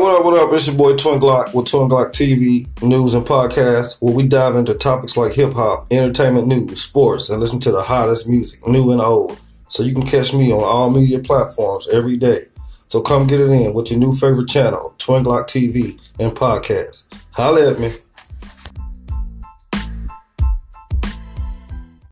What up, what up. It's your boy Twin Glock with Twin Glock TV news and podcast, where we dive into topics like hip hop, entertainment news, sports, and listen to the hottest music, new and old. So you can catch me on all media platforms every day. So come get it in with your new favorite channel, Twin Glock TV and podcast. Holla at me.